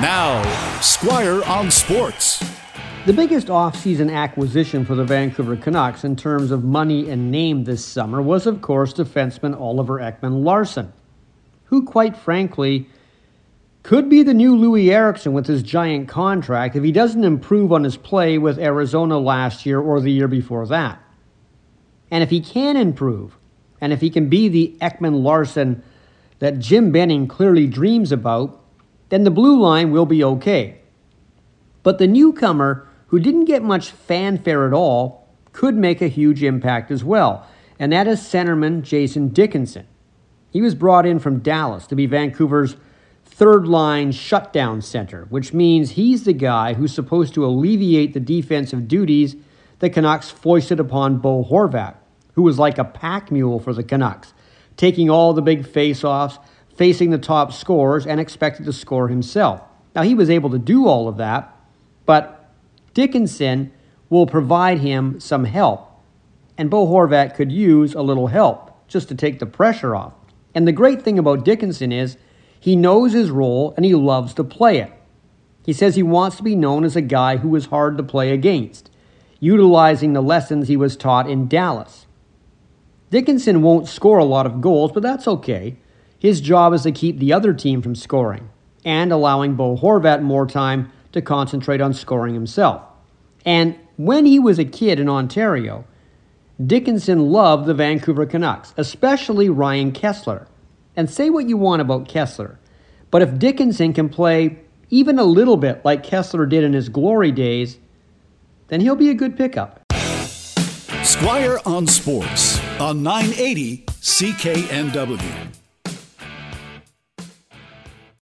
Now, Squire on Sports. The biggest offseason acquisition for the Vancouver Canucks in terms of money and name this summer was, of course, defenseman Oliver Ekman Larsson, who, quite frankly, could be the new Loui Eriksson with his giant contract if he doesn't improve on his play with Arizona last year or the year before that. And if he can improve, and if he can be the Ekman Larsson that Jim Benning clearly dreams about, then the blue line will be okay. But the newcomer, who didn't get much fanfare at all, could make a huge impact as well, and that is centerman Jason Dickinson. He was brought in from Dallas to be Vancouver's third line shutdown center, which means he's the guy who's supposed to alleviate the defensive duties the Canucks foisted upon Bo Horvat, who was like a pack mule for the Canucks, taking all the big face-offs, facing the top scorers, and expected to score himself. Now, he was able to do all of that, but Dickinson will provide him some help, and Bo Horvat could use a little help just to take the pressure off. And the great thing about Dickinson is he knows his role and he loves to play it. He says he wants to be known as a guy who is hard to play against, utilizing the lessons he was taught in Dallas. Dickinson won't score a lot of goals, but that's okay. His job is to keep the other team from scoring and allowing Bo Horvat more time to concentrate on scoring himself. And when he was a kid in Ontario, Dickinson loved the Vancouver Canucks, especially Ryan Kesler. And say what you want about Kesler, but if Dickinson can play even a little bit like Kesler did in his glory days, then he'll be a good pickup. Squire on Sports on 980 CKNW.